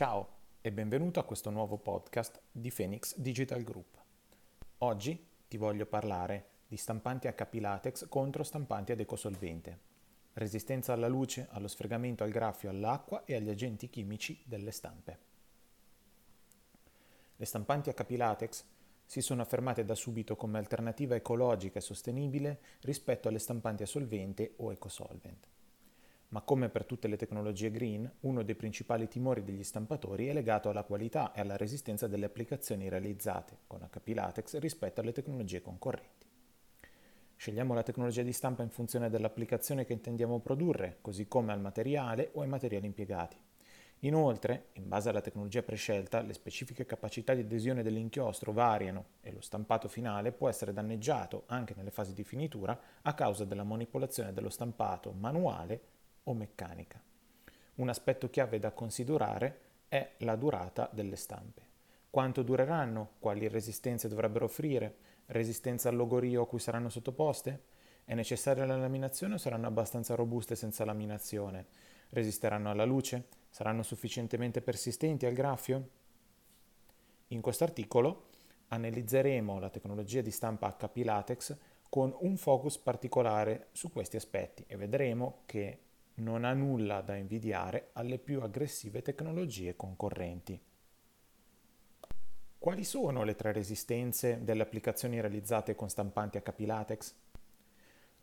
Ciao e benvenuto a questo nuovo podcast di Phoenix Digital Group. Oggi ti voglio parlare di stampanti a capilatex contro stampanti ad ecosolvente, resistenza alla luce, allo sfregamento, al graffio, all'acqua e agli agenti chimici delle stampe. Le stampanti a capilatex si sono affermate da subito come alternativa ecologica e sostenibile rispetto alle stampanti a solvente o ecosolvent ma come per tutte le tecnologie green, uno dei principali timori degli stampatori è legato alla qualità e alla resistenza delle applicazioni realizzate con HP Latex rispetto alle tecnologie concorrenti. Scegliamo la tecnologia di stampa in funzione dell'applicazione che intendiamo produrre, così come al materiale o ai materiali impiegati. Inoltre, in base alla tecnologia prescelta, le specifiche capacità di adesione dell'inchiostro variano e lo stampato finale può essere danneggiato anche nelle fasi di finitura a causa della manipolazione dello stampato manuale o meccanica. Un aspetto chiave da considerare è la durata delle stampe. Quanto dureranno? Quali resistenze dovrebbero offrire? Resistenza al logorio a cui saranno sottoposte? È necessaria la laminazione o saranno abbastanza robuste senza laminazione? Resisteranno alla luce? Saranno sufficientemente persistenti al graffio? In questo articolo analizzeremo la tecnologia di stampa HP Latex con un focus particolare su questi aspetti e vedremo che non ha nulla da invidiare alle più aggressive tecnologie concorrenti. Quali sono le tre resistenze delle applicazioni realizzate con stampanti a capilatex?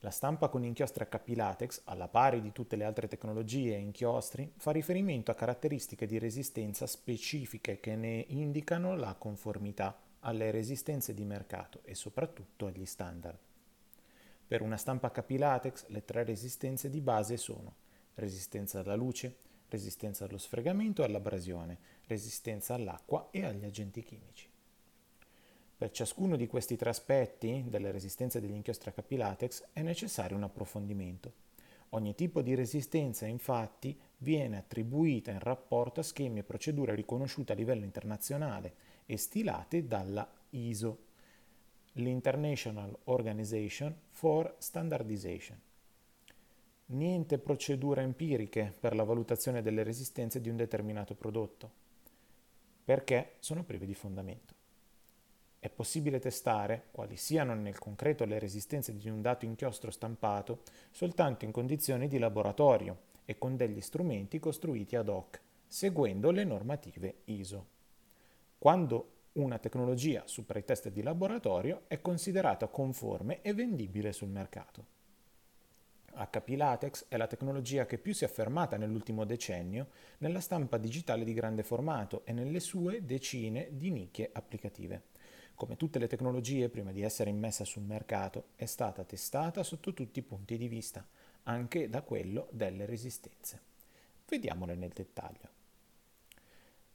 La stampa con inchiostri a capilatex, alla pari di tutte le altre tecnologie e inchiostri, fa riferimento a caratteristiche di resistenza specifiche che ne indicano la conformità alle resistenze di mercato e soprattutto agli standard. Per una stampa capilatex le tre resistenze di base sono resistenza alla luce, resistenza allo sfregamento e all'abrasione, resistenza all'acqua e agli agenti chimici. Per ciascuno di questi tre aspetti delle resistenze degli inchiostri a capilatex è necessario un approfondimento. Ogni tipo di resistenza infatti viene attribuita in rapporto a schemi e procedure riconosciute a livello internazionale e stilate dalla ISO, l'International Organization for Standardization niente procedure empiriche per la valutazione delle resistenze di un determinato prodotto, perché sono prive di fondamento. È possibile testare quali siano nel concreto le resistenze di un dato inchiostro stampato soltanto in condizioni di laboratorio e con degli strumenti costruiti ad hoc, seguendo le normative ISO. Quando una tecnologia supera i test di laboratorio è considerata conforme e vendibile sul mercato. HP Latex è la tecnologia che più si è affermata nell'ultimo decennio nella stampa digitale di grande formato e nelle sue decine di nicchie applicative. Come tutte le tecnologie, prima di essere immessa sul mercato, è stata testata sotto tutti i punti di vista, anche da quello delle resistenze. Vediamole nel dettaglio.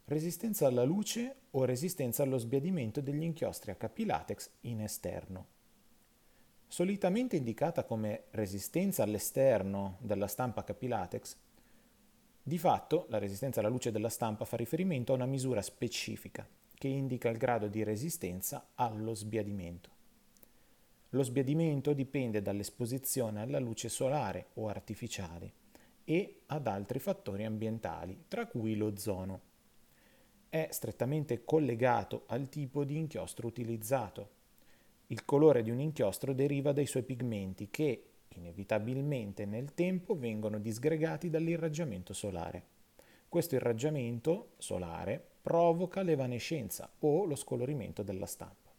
Resistenza alla luce o resistenza allo sbiadimento degli inchiostri HP Latex in esterno solitamente indicata come resistenza all'esterno della stampa capilatex, di fatto la resistenza alla luce della stampa fa riferimento a una misura specifica che indica il grado di resistenza allo sbiadimento. Lo sbiadimento dipende dall'esposizione alla luce solare o artificiale e ad altri fattori ambientali, tra cui l'ozono. È strettamente collegato al tipo di inchiostro utilizzato il colore di un inchiostro deriva dai suoi pigmenti che, inevitabilmente nel tempo, vengono disgregati dall'irraggiamento solare. Questo irraggiamento solare provoca l'evanescenza o lo scolorimento della stampa.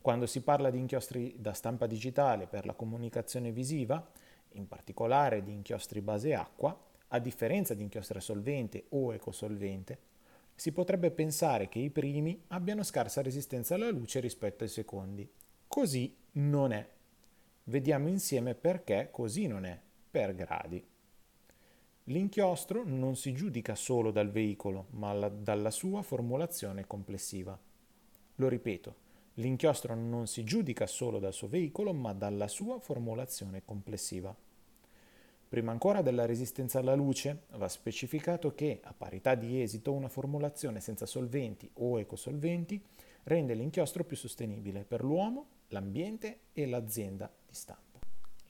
Quando si parla di inchiostri da stampa digitale per la comunicazione visiva, in particolare di inchiostri base acqua, a differenza di inchiostri a solvente o ecosolvente, si potrebbe pensare che i primi abbiano scarsa resistenza alla luce rispetto ai secondi. Così non è. Vediamo insieme perché così non è, per gradi. L'inchiostro non si giudica solo dal veicolo, ma la, dalla sua formulazione complessiva. Lo ripeto, l'inchiostro non si giudica solo dal suo veicolo, ma dalla sua formulazione complessiva. Prima ancora della resistenza alla luce, va specificato che, a parità di esito, una formulazione senza solventi o ecosolventi rende l'inchiostro più sostenibile per l'uomo, l'ambiente e l'azienda di stampa.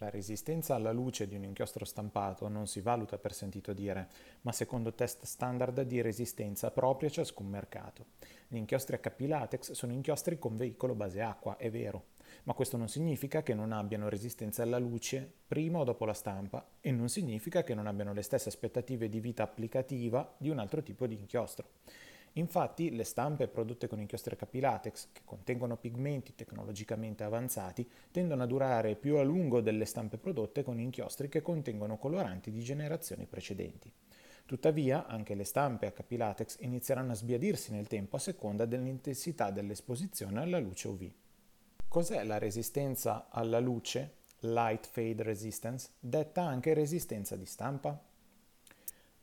La resistenza alla luce di un inchiostro stampato non si valuta per sentito dire, ma secondo test standard di resistenza propria a ciascun mercato. Gli inchiostri a cappi latex sono inchiostri con veicolo base acqua, è vero, ma questo non significa che non abbiano resistenza alla luce prima o dopo la stampa e non significa che non abbiano le stesse aspettative di vita applicativa di un altro tipo di inchiostro. Infatti le stampe prodotte con inchiostri a capi latex, che contengono pigmenti tecnologicamente avanzati, tendono a durare più a lungo delle stampe prodotte con inchiostri che contengono coloranti di generazioni precedenti. Tuttavia, anche le stampe a capi latex inizieranno a sbiadirsi nel tempo a seconda dell'intensità dell'esposizione alla luce UV. Cos'è la resistenza alla luce, light fade resistance, detta anche resistenza di stampa?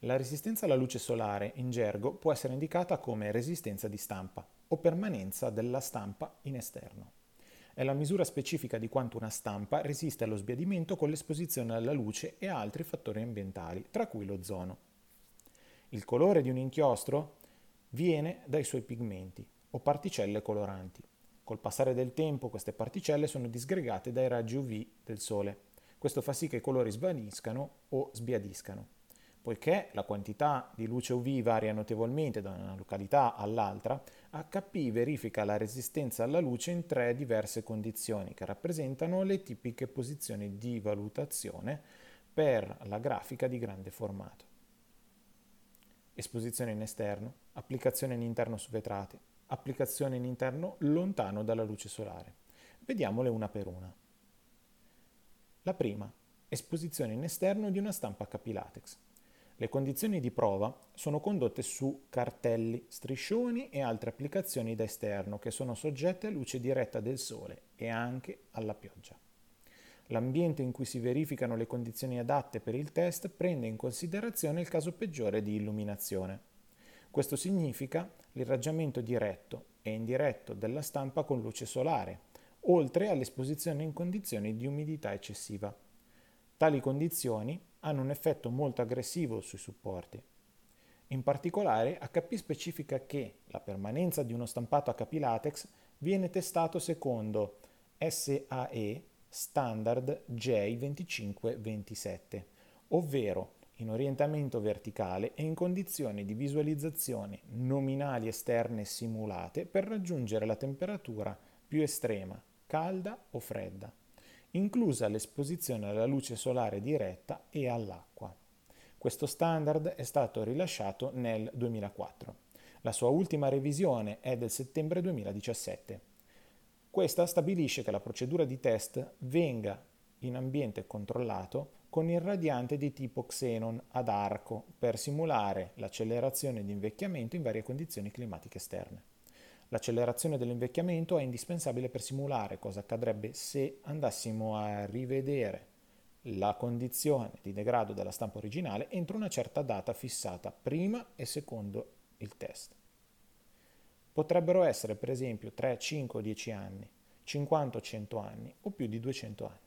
La resistenza alla luce solare in gergo può essere indicata come resistenza di stampa o permanenza della stampa in esterno. È la misura specifica di quanto una stampa resiste allo sbiadimento con l'esposizione alla luce e a altri fattori ambientali, tra cui l'ozono. Il colore di un inchiostro viene dai suoi pigmenti o particelle coloranti. Col passare del tempo queste particelle sono disgregate dai raggi UV del Sole. Questo fa sì che i colori svaniscano o sbiadiscano. Poiché la quantità di luce UV varia notevolmente da una località all'altra, HP verifica la resistenza alla luce in tre diverse condizioni che rappresentano le tipiche posizioni di valutazione per la grafica di grande formato. Esposizione in esterno, applicazione in interno su vetrate, applicazione in interno lontano dalla luce solare. Vediamole una per una. La prima, esposizione in esterno di una stampa capilatex. Le condizioni di prova sono condotte su cartelli, striscioni e altre applicazioni da esterno che sono soggette a luce diretta del sole e anche alla pioggia. L'ambiente in cui si verificano le condizioni adatte per il test prende in considerazione il caso peggiore di illuminazione. Questo significa l'irraggiamento diretto e indiretto della stampa con luce solare, oltre all'esposizione in condizioni di umidità eccessiva. Tali condizioni hanno un effetto molto aggressivo sui supporti. In particolare, HP specifica che la permanenza di uno stampato HP latex viene testato secondo SAE standard J2527, ovvero in orientamento verticale e in condizioni di visualizzazione nominali esterne simulate per raggiungere la temperatura più estrema, calda o fredda inclusa l'esposizione alla luce solare diretta e all'acqua. Questo standard è stato rilasciato nel 2004. La sua ultima revisione è del settembre 2017. Questa stabilisce che la procedura di test venga in ambiente controllato con il radiante di tipo xenon ad arco per simulare l'accelerazione di invecchiamento in varie condizioni climatiche esterne. L'accelerazione dell'invecchiamento è indispensabile per simulare cosa accadrebbe se andassimo a rivedere la condizione di degrado della stampa originale entro una certa data fissata prima e secondo il test. Potrebbero essere per esempio 3, 5 o 10 anni, 50 o 100 anni o più di 200 anni.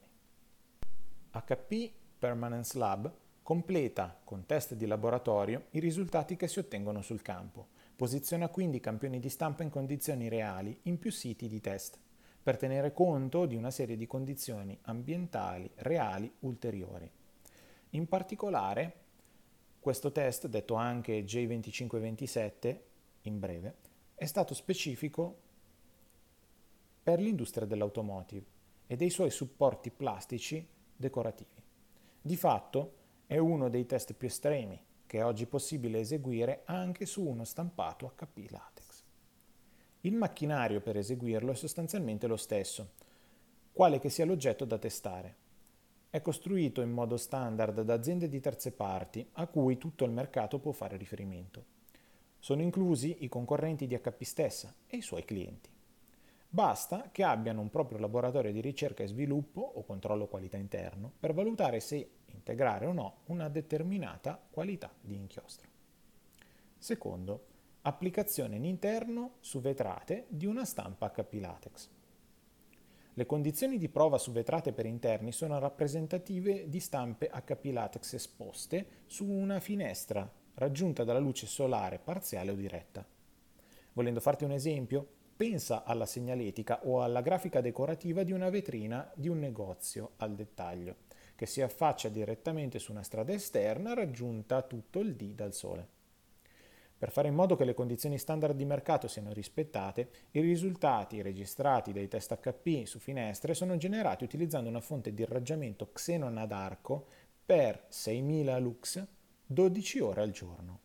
HP Permanence Lab completa con test di laboratorio i risultati che si ottengono sul campo Posiziona quindi campioni di stampa in condizioni reali in più siti di test, per tenere conto di una serie di condizioni ambientali reali ulteriori. In particolare, questo test, detto anche J2527 in breve, è stato specifico per l'industria dell'automotive e dei suoi supporti plastici decorativi. Di fatto è uno dei test più estremi che è oggi possibile eseguire anche su uno stampato HP latex. Il macchinario per eseguirlo è sostanzialmente lo stesso, quale che sia l'oggetto da testare. È costruito in modo standard da aziende di terze parti a cui tutto il mercato può fare riferimento. Sono inclusi i concorrenti di HP stessa e i suoi clienti. Basta che abbiano un proprio laboratorio di ricerca e sviluppo o controllo qualità interno per valutare se integrare o no una determinata qualità di inchiostro. Secondo, applicazione in interno su vetrate di una stampa HP latex. Le condizioni di prova su vetrate per interni sono rappresentative di stampe HP latex esposte su una finestra raggiunta dalla luce solare parziale o diretta. Volendo farti un esempio, pensa alla segnaletica o alla grafica decorativa di una vetrina di un negozio al dettaglio, che si affaccia direttamente su una strada esterna raggiunta tutto il dì dal sole. Per fare in modo che le condizioni standard di mercato siano rispettate, i risultati registrati dai test HP su finestre sono generati utilizzando una fonte di irraggiamento Xenon ad arco per 6000 lux 12 ore al giorno.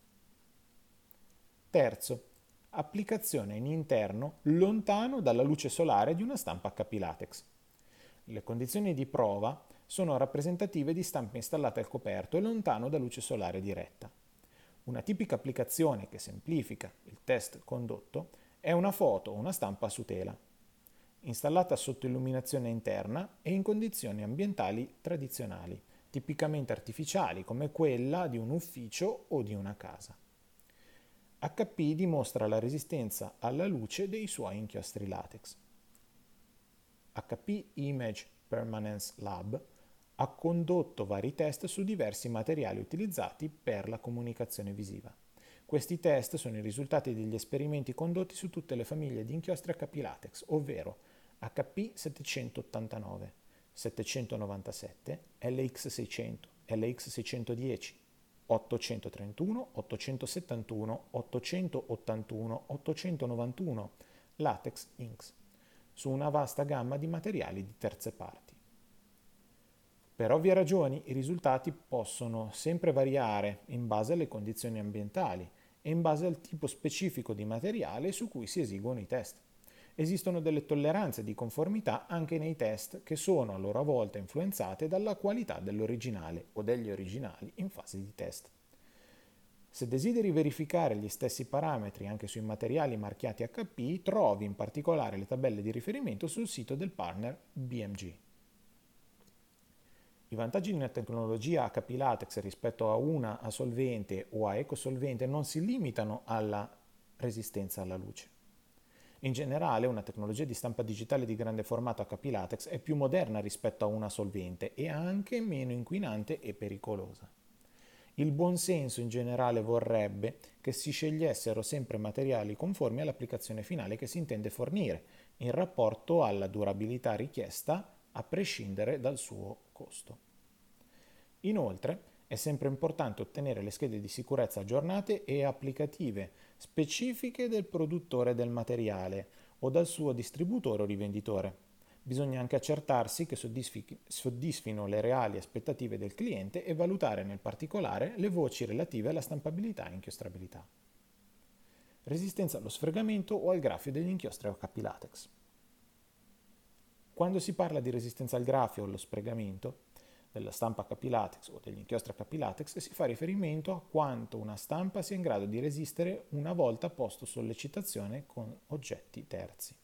Terzo, applicazione in interno lontano dalla luce solare di una stampa HP latex. Le condizioni di prova sono rappresentative di stampe installate al coperto e lontano da luce solare diretta. Una tipica applicazione che semplifica il test condotto è una foto o una stampa su tela, installata sotto illuminazione interna e in condizioni ambientali tradizionali, tipicamente artificiali come quella di un ufficio o di una casa. HP dimostra la resistenza alla luce dei suoi inchiostri latex. HP Image Permanence Lab ha condotto vari test su diversi materiali utilizzati per la comunicazione visiva. Questi test sono i risultati degli esperimenti condotti su tutte le famiglie di inchiostri HP latex, ovvero HP 789, 797, LX600, LX610, 831, 871, 881, 891 latex inks su una vasta gamma di materiali di terze parti. Per ovvie ragioni i risultati possono sempre variare in base alle condizioni ambientali e in base al tipo specifico di materiale su cui si eseguono i test. Esistono delle tolleranze di conformità anche nei test che sono a loro volta influenzate dalla qualità dell'originale o degli originali in fase di test. Se desideri verificare gli stessi parametri anche sui materiali marchiati HP, trovi in particolare le tabelle di riferimento sul sito del partner BMG. I vantaggi di una tecnologia HP latex rispetto a una a solvente o a ecosolvente non si limitano alla resistenza alla luce. In generale, una tecnologia di stampa digitale di grande formato HP latex è più moderna rispetto a una solvente e anche meno inquinante e pericolosa. Il buonsenso in generale vorrebbe che si scegliessero sempre materiali conformi all'applicazione finale che si intende fornire, in rapporto alla durabilità richiesta a prescindere dal suo costo. Inoltre, è sempre importante ottenere le schede di sicurezza aggiornate e applicative specifiche del produttore del materiale o dal suo distributore o rivenditore. Bisogna anche accertarsi che soddisfino le reali aspettative del cliente e valutare nel particolare le voci relative alla stampabilità e inchiostrabilità. Resistenza allo sfregamento o al graffio degli inchiostri a capilatex. Quando si parla di resistenza al graffio o allo sfregamento, della stampa capilatex o degli inchiostri a capilatex si fa riferimento a quanto una stampa sia in grado di resistere una volta posto sollecitazione con oggetti terzi.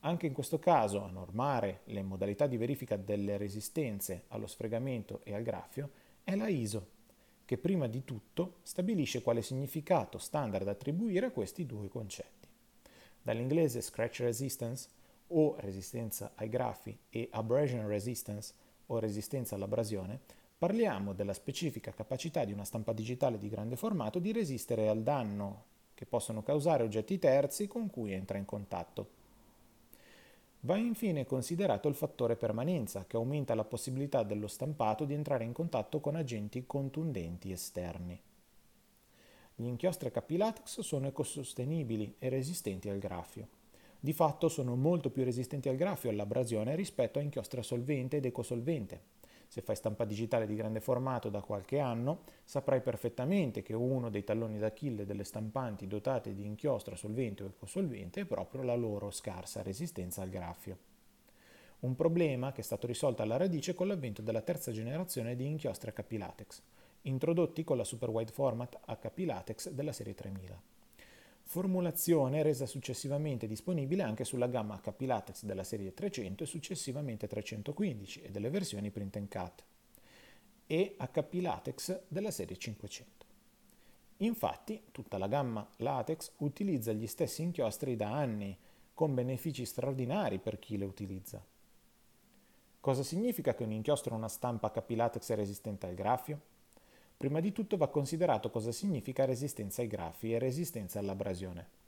Anche in questo caso, a normare le modalità di verifica delle resistenze allo sfregamento e al graffio è la ISO, che prima di tutto stabilisce quale significato standard attribuire a questi due concetti. Dall'inglese scratch resistance o resistenza ai graffi e abrasion resistance o resistenza all'abrasione, parliamo della specifica capacità di una stampa digitale di grande formato di resistere al danno che possono causare oggetti terzi con cui entra in contatto. Va infine considerato il fattore permanenza, che aumenta la possibilità dello stampato di entrare in contatto con agenti contundenti esterni. Gli inchiostri capilatex sono ecosostenibili e resistenti al graffio. Di fatto sono molto più resistenti al graffio e all'abrasione rispetto a inchiostri a solvente ed ecosolvente. Se fai stampa digitale di grande formato da qualche anno, saprai perfettamente che uno dei talloni d'Achille delle stampanti dotate di inchiostro a solvente o ecosolvente è proprio la loro scarsa resistenza al graffio. Un problema che è stato risolto alla radice con l'avvento della terza generazione di inchiostri HP latex, introdotti con la Super Wide Format HP latex della serie 3000 formulazione resa successivamente disponibile anche sulla gamma HP Latex della serie 300 e successivamente 315 e delle versioni Print and Cut e HP Latex della serie 500. Infatti, tutta la gamma Latex utilizza gli stessi inchiostri da anni, con benefici straordinari per chi le utilizza. Cosa significa che un inchiostro o una stampa HP Latex resistente al graffio? Prima di tutto va considerato cosa significa resistenza ai graffi e resistenza all'abrasione.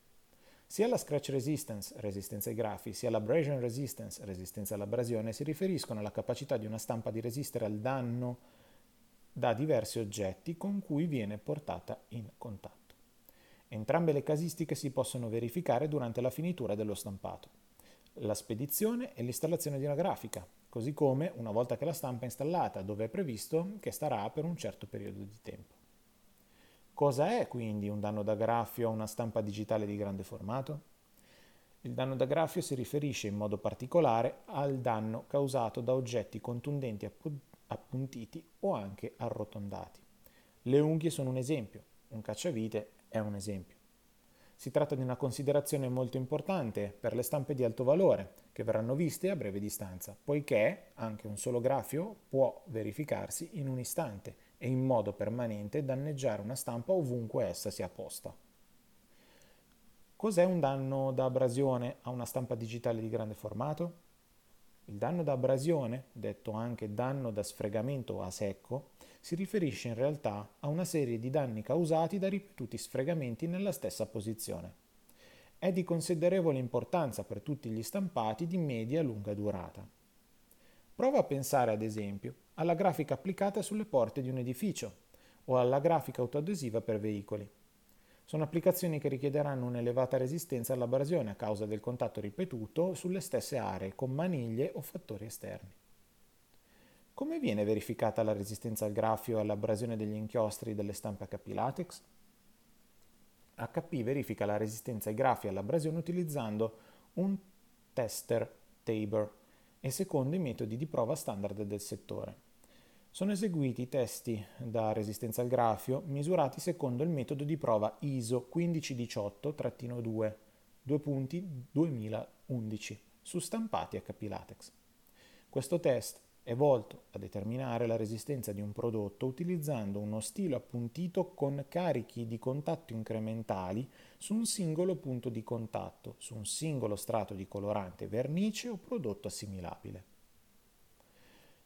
Sia la scratch resistance, resistenza ai grafi, sia l'abrasion resistance, resistenza all'abrasione, si riferiscono alla capacità di una stampa di resistere al danno da diversi oggetti con cui viene portata in contatto. Entrambe le casistiche si possono verificare durante la finitura dello stampato, la spedizione e l'installazione di una grafica, così come una volta che la stampa è installata, dove è previsto che starà per un certo periodo di tempo. Cosa è quindi un danno da graffio a una stampa digitale di grande formato? Il danno da graffio si riferisce in modo particolare al danno causato da oggetti contundenti appuntiti o anche arrotondati. Le unghie sono un esempio, un cacciavite è un esempio. Si tratta di una considerazione molto importante per le stampe di alto valore, che verranno viste a breve distanza, poiché anche un solo graffio può verificarsi in un istante e in modo permanente danneggiare una stampa ovunque essa sia posta. Cos'è un danno da abrasione a una stampa digitale di grande formato? Il danno da abrasione, detto anche danno da sfregamento a secco, si riferisce in realtà a una serie di danni causati da ripetuti sfregamenti nella stessa posizione. È di considerevole importanza per tutti gli stampati di media lunga durata. Prova a pensare ad esempio alla grafica applicata sulle porte di un edificio o alla grafica autoadesiva per veicoli. Sono applicazioni che richiederanno un'elevata resistenza all'abrasione a causa del contatto ripetuto sulle stesse aree con maniglie o fattori esterni. Come viene verificata la resistenza al graffio e all'abrasione degli inchiostri delle stampe HP latex? HP verifica la resistenza ai graffi e all'abrasione utilizzando un tester Tabor e secondo i metodi di prova standard del settore. Sono eseguiti i testi da resistenza al grafio misurati secondo il metodo di prova ISO 1518-2, 2 punti 2011, su stampati HP latex. Questo test è volto a determinare la resistenza di un prodotto utilizzando uno stilo appuntito con carichi di contatto incrementali su un singolo punto di contatto, su un singolo strato di colorante, vernice o prodotto assimilabile.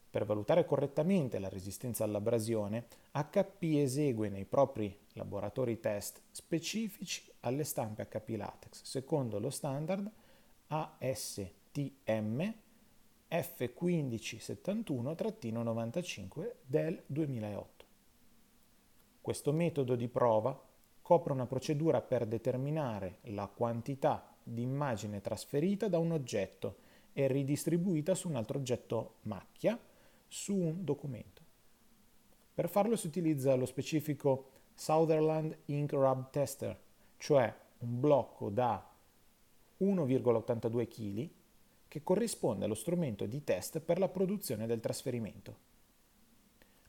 Per valutare correttamente la resistenza all'abrasione, HP esegue nei propri laboratori test specifici alle stampe HP latex, secondo lo standard ASTM F1571-95 del 2008. Questo metodo di prova copre una procedura per determinare la quantità di immagine trasferita da un oggetto e ridistribuita su un altro oggetto macchia su un documento. Per farlo si utilizza lo specifico Sutherland Ink Rub Tester, cioè un blocco da 1,82 kg che corrisponde allo strumento di test per la produzione del trasferimento.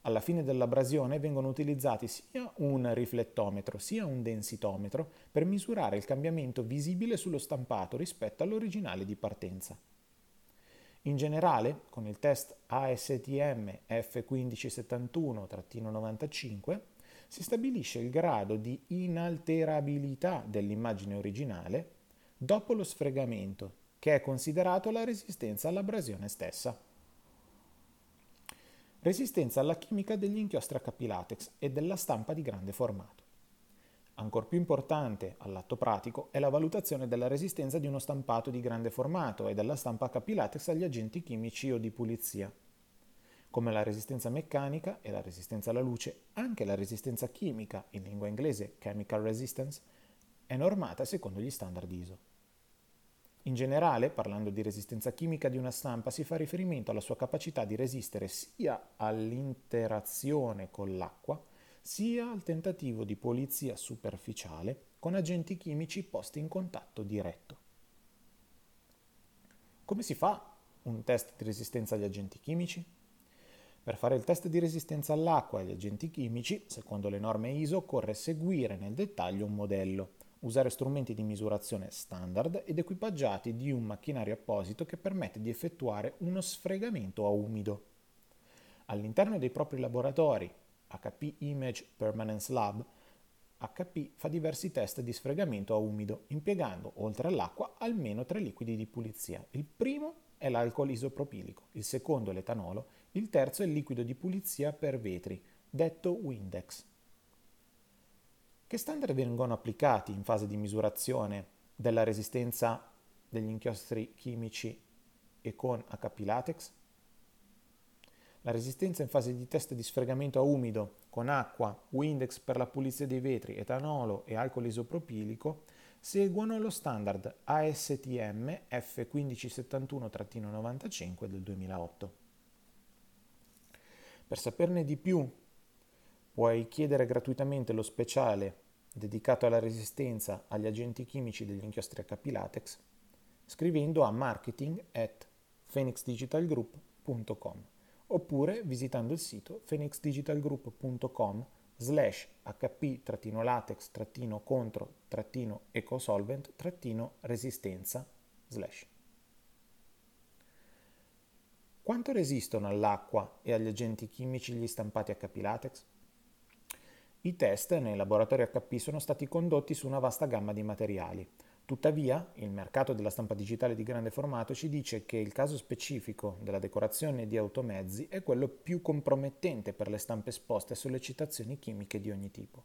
Alla fine dell'abrasione vengono utilizzati sia un riflettometro sia un densitometro per misurare il cambiamento visibile sullo stampato rispetto all'originale di partenza. In generale, con il test ASTM F1571-95 si stabilisce il grado di inalterabilità dell'immagine originale dopo lo sfregamento che è considerato la resistenza all'abrasione stessa. Resistenza alla chimica degli inchiostri HP latex e della stampa di grande formato. Ancor più importante all'atto pratico è la valutazione della resistenza di uno stampato di grande formato e della stampa HP latex agli agenti chimici o di pulizia. Come la resistenza meccanica e la resistenza alla luce, anche la resistenza chimica, in lingua inglese chemical resistance, è normata secondo gli standard ISO. In generale, parlando di resistenza chimica di una stampa, si fa riferimento alla sua capacità di resistere sia all'interazione con l'acqua, sia al tentativo di pulizia superficiale con agenti chimici posti in contatto diretto. Come si fa un test di resistenza agli agenti chimici? Per fare il test di resistenza all'acqua e agli agenti chimici, secondo le norme ISO, occorre seguire nel dettaglio un modello usare strumenti di misurazione standard ed equipaggiati di un macchinario apposito che permette di effettuare uno sfregamento a umido. All'interno dei propri laboratori, HP Image Permanence Lab, HP fa diversi test di sfregamento a umido, impiegando, oltre all'acqua, almeno tre liquidi di pulizia. Il primo è l'alcol isopropilico, il secondo è l'etanolo, il terzo è il liquido di pulizia per vetri, detto Windex. Che standard vengono applicati in fase di misurazione della resistenza degli inchiostri chimici e con HP latex? La resistenza in fase di test di sfregamento a umido con acqua, Windex per la pulizia dei vetri, etanolo e alcol isopropilico seguono lo standard ASTM F1571-95 del 2008. Per saperne di più puoi chiedere gratuitamente lo speciale dedicato alla resistenza agli agenti chimici degli inchiostri HP latex scrivendo a marketing at phoenixdigitalgroup.com oppure visitando il sito phoenixdigitalgroup.com slash hp-contro-ecosolvent-resistenza slash. Quanto resistono all'acqua e agli agenti chimici gli stampati HP latex? I test nei laboratori HP sono stati condotti su una vasta gamma di materiali, Tuttavia, il mercato della stampa digitale di grande formato ci dice che il caso specifico della decorazione di automezzi è quello più compromettente per le stampe esposte a sollecitazioni chimiche di ogni tipo.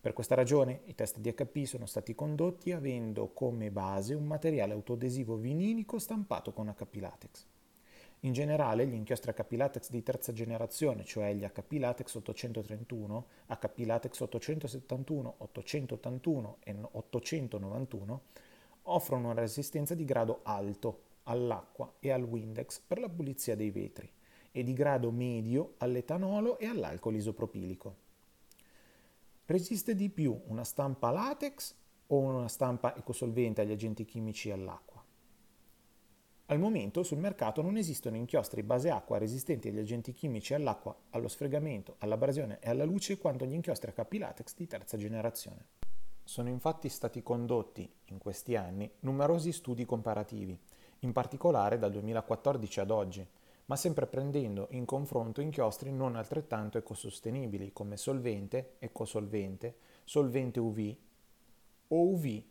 Per questa ragione i test di HP sono stati condotti avendo come base un materiale autoadesivo vinilico stampato con HP latex. In generale gli inchiostri HP latex di terza generazione, cioè gli HP latex 831, HP latex 871, 881 e 891, offrono una resistenza di grado alto all'acqua e al Windex per la pulizia dei vetri e di grado medio all'etanolo e all'alcol isopropilico. Resiste di più una stampa latex o una stampa ecosolvente agli agenti chimici all'acqua? Al momento sul mercato non esistono inchiostri base acqua resistenti agli agenti chimici all'acqua, allo sfregamento, all'abrasione e alla luce quanto gli inchiostri a capi latex di terza generazione. Sono infatti stati condotti in questi anni numerosi studi comparativi, in particolare dal 2014 ad oggi, ma sempre prendendo in confronto inchiostri non altrettanto ecosostenibili come solvente, ecosolvente, solvente UV o UV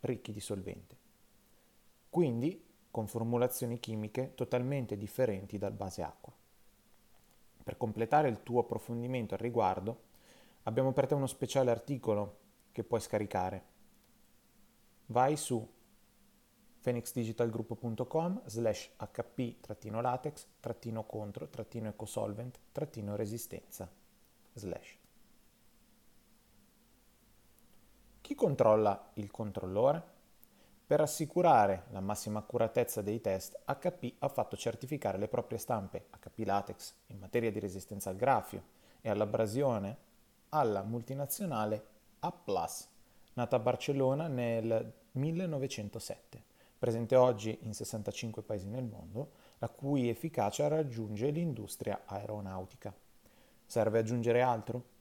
ricchi di solvente. Quindi con formulazioni chimiche totalmente differenti dal base acqua. Per completare il tuo approfondimento al riguardo, abbiamo per te uno speciale articolo che puoi scaricare. Vai su phoenixdigitalgroup.com slash hp-latex-contro-ecosolvent-resistenza slash. Chi controlla il controllore? Per assicurare la massima accuratezza dei test, HP ha fatto certificare le proprie stampe HP latex in materia di resistenza al graffio e all'abrasione alla multinazionale A+, nata a Barcellona nel 1907, presente oggi in 65 paesi nel mondo, la cui efficacia raggiunge l'industria aeronautica. Serve aggiungere altro?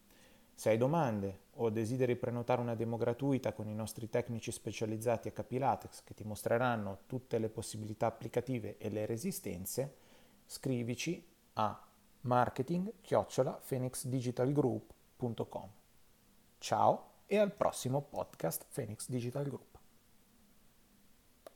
Se hai domande o desideri prenotare una demo gratuita con i nostri tecnici specializzati a Capilatex che ti mostreranno tutte le possibilità applicative e le resistenze, scrivici a marketing-phoenixdigitalgroup.com. Ciao e al prossimo podcast Phoenix Digital Group.